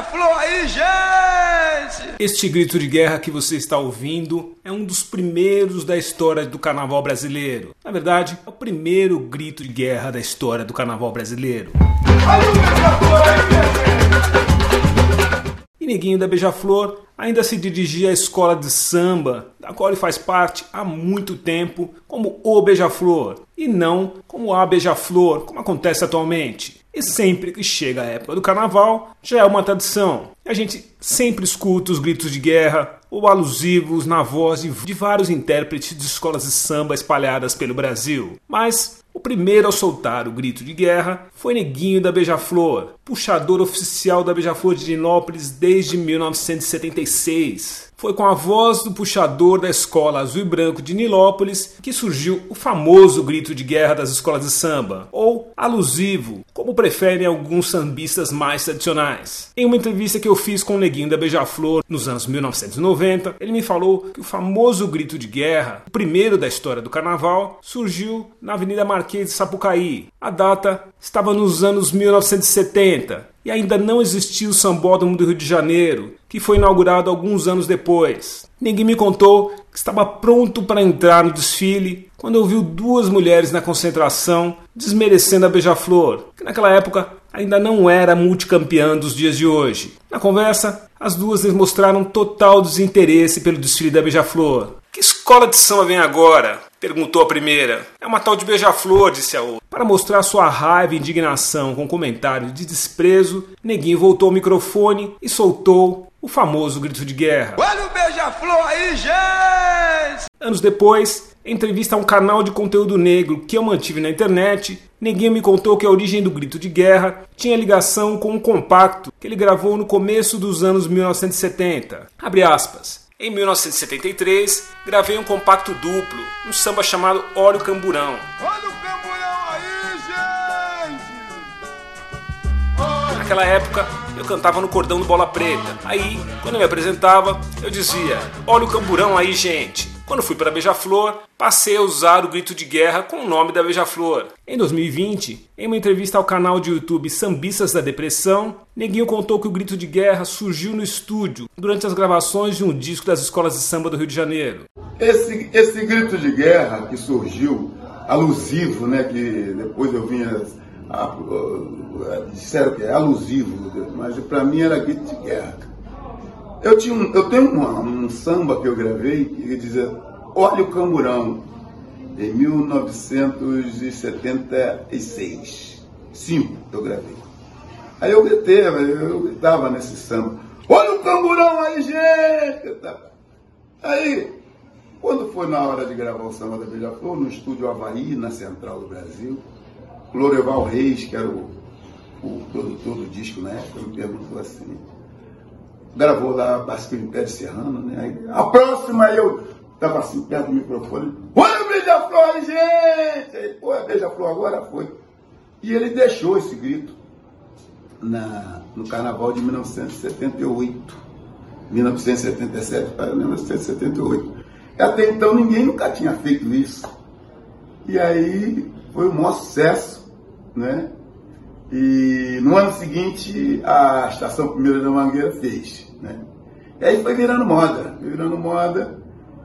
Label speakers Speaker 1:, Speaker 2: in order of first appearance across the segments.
Speaker 1: beija-flor aí, gente!
Speaker 2: Este grito de guerra que você está ouvindo é um dos primeiros da história do carnaval brasileiro. Na verdade, é o primeiro grito de guerra da história do carnaval brasileiro. E Neguinho da Beija-Flor ainda se dirigia à escola de samba, da qual ele faz parte há muito tempo, como o Beija-Flor, e não como a Beija-Flor, como acontece atualmente. E sempre que chega a época do carnaval, já é uma tradição. A gente sempre escuta os gritos de guerra ou alusivos na voz de vários intérpretes de escolas de samba espalhadas pelo Brasil. Mas o primeiro a soltar o grito de guerra foi Neguinho da Beija-Flor, puxador oficial da Beija-Flor de Dinópolis desde 1976. Foi com a voz do puxador da escola azul e branco de Nilópolis que surgiu o famoso grito de guerra das escolas de samba, ou alusivo, como preferem alguns sambistas mais tradicionais. Em uma entrevista que eu fiz com o Neguinho da Beija-Flor nos anos 1990, ele me falou que o famoso grito de guerra, o primeiro da história do carnaval, surgiu na Avenida Marquês de Sapucaí. A data estava nos anos 1970 e ainda não existia o Sambódromo do Rio de Janeiro, que foi inaugurado alguns anos depois. Ninguém me contou que estava pronto para entrar no desfile quando ouviu duas mulheres na concentração desmerecendo a Beija-Flor, que naquela época ainda não era multicampeã dos dias de hoje. Na conversa, as duas demonstraram total desinteresse pelo desfile da Beija-Flor. Que escola de samba vem agora? Perguntou a primeira. É uma tal de beija-flor, disse a outra. Para mostrar sua raiva e indignação com comentários de desprezo, Neguinho voltou ao microfone e soltou o famoso grito de guerra.
Speaker 1: Olha o beija-flor aí, gente!
Speaker 2: Anos depois, em entrevista a um canal de conteúdo negro que eu mantive na internet, Neguinho me contou que a origem do grito de guerra tinha ligação com um compacto que ele gravou no começo dos anos 1970. Abre aspas. Em 1973, gravei um compacto duplo, um samba chamado Óleo Camburão.
Speaker 1: Olha o camburão aí, gente!
Speaker 2: Naquela época, eu cantava no cordão do Bola Preta. Aí, quando eu me apresentava, eu dizia: Olha o camburão aí, gente. Quando fui para Beija-Flor, passei a usar o grito de guerra com o nome da Beija-Flor. Em 2020, em uma entrevista ao canal de YouTube Sambistas da Depressão, Neguinho contou que o grito de guerra surgiu no estúdio durante as gravações de um disco das escolas de samba do Rio de Janeiro.
Speaker 3: Esse, esse grito de guerra que surgiu, alusivo, né, que depois eu vinha, a, a, a, disseram que é alusivo, mas para mim era grito de guerra. Eu, tinha um, eu tenho uma, um samba que eu gravei que dizia Olha o Camburão, em 1976. Cinco eu gravei. Aí eu gritei, eu gritava nesse samba. Olha o camburão aí, gente! Aí, quando foi na hora de gravar o samba da Beija-Flor, no estúdio Havaí, na Central do Brasil, Loreval Reis, que era o, o produtor do disco na época, me perguntou assim, gravou lá Basco Império Serrano, né? A próxima eu estava assim, perto do microfone, olha Beija-Flor, gente! Aí, pô, é Beija-Flor agora foi. E ele deixou esse grito na, no carnaval de 1978. 1977 para 1978. Até então ninguém nunca tinha feito isso. E aí foi um maior sucesso, né? E no ano seguinte, a Estação Primeira da Mangueira fez. Né? E aí foi virando moda, foi virando moda,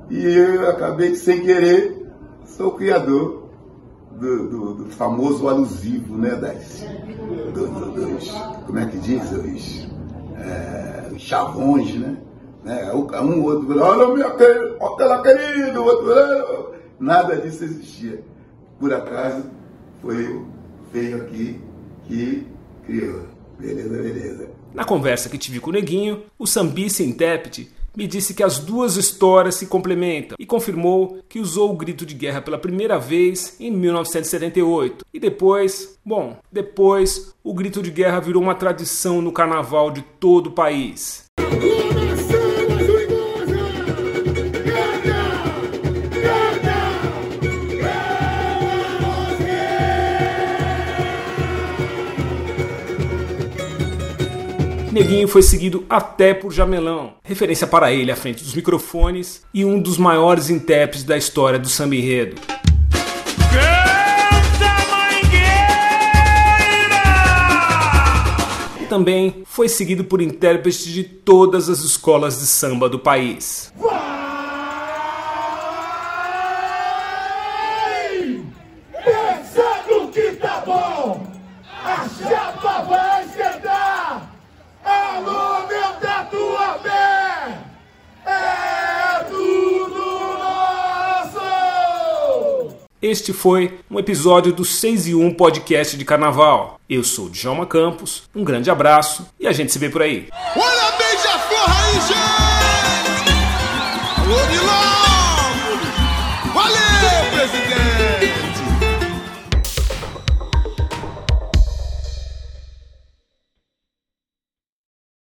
Speaker 3: e eu acabei sem querer, sou criador do, do, do famoso alusivo, né? Das, do, dos, como é que diz? Os, é, os chavões, né? né? Um outro, olha meu querido, olha querido, outro, nada disso existia. Por acaso, foi feio aqui que criou. Beleza, beleza.
Speaker 2: Na conversa que tive com o Neguinho, o sambista intérprete me disse que as duas histórias se complementam e confirmou que usou o grito de guerra pela primeira vez em 1978. E depois, bom, depois o grito de guerra virou uma tradição no carnaval de todo o país. Neguinho foi seguido até por Jamelão, referência para ele à frente dos microfones e um dos maiores intérpretes da história do samba enredo. e também foi seguido por intérpretes de todas as escolas de samba do país. Este foi um episódio do 6 e 1 podcast de carnaval. Eu sou Djalma Campos, um grande abraço e a gente se vê por aí.
Speaker 1: Olha a beija-flor!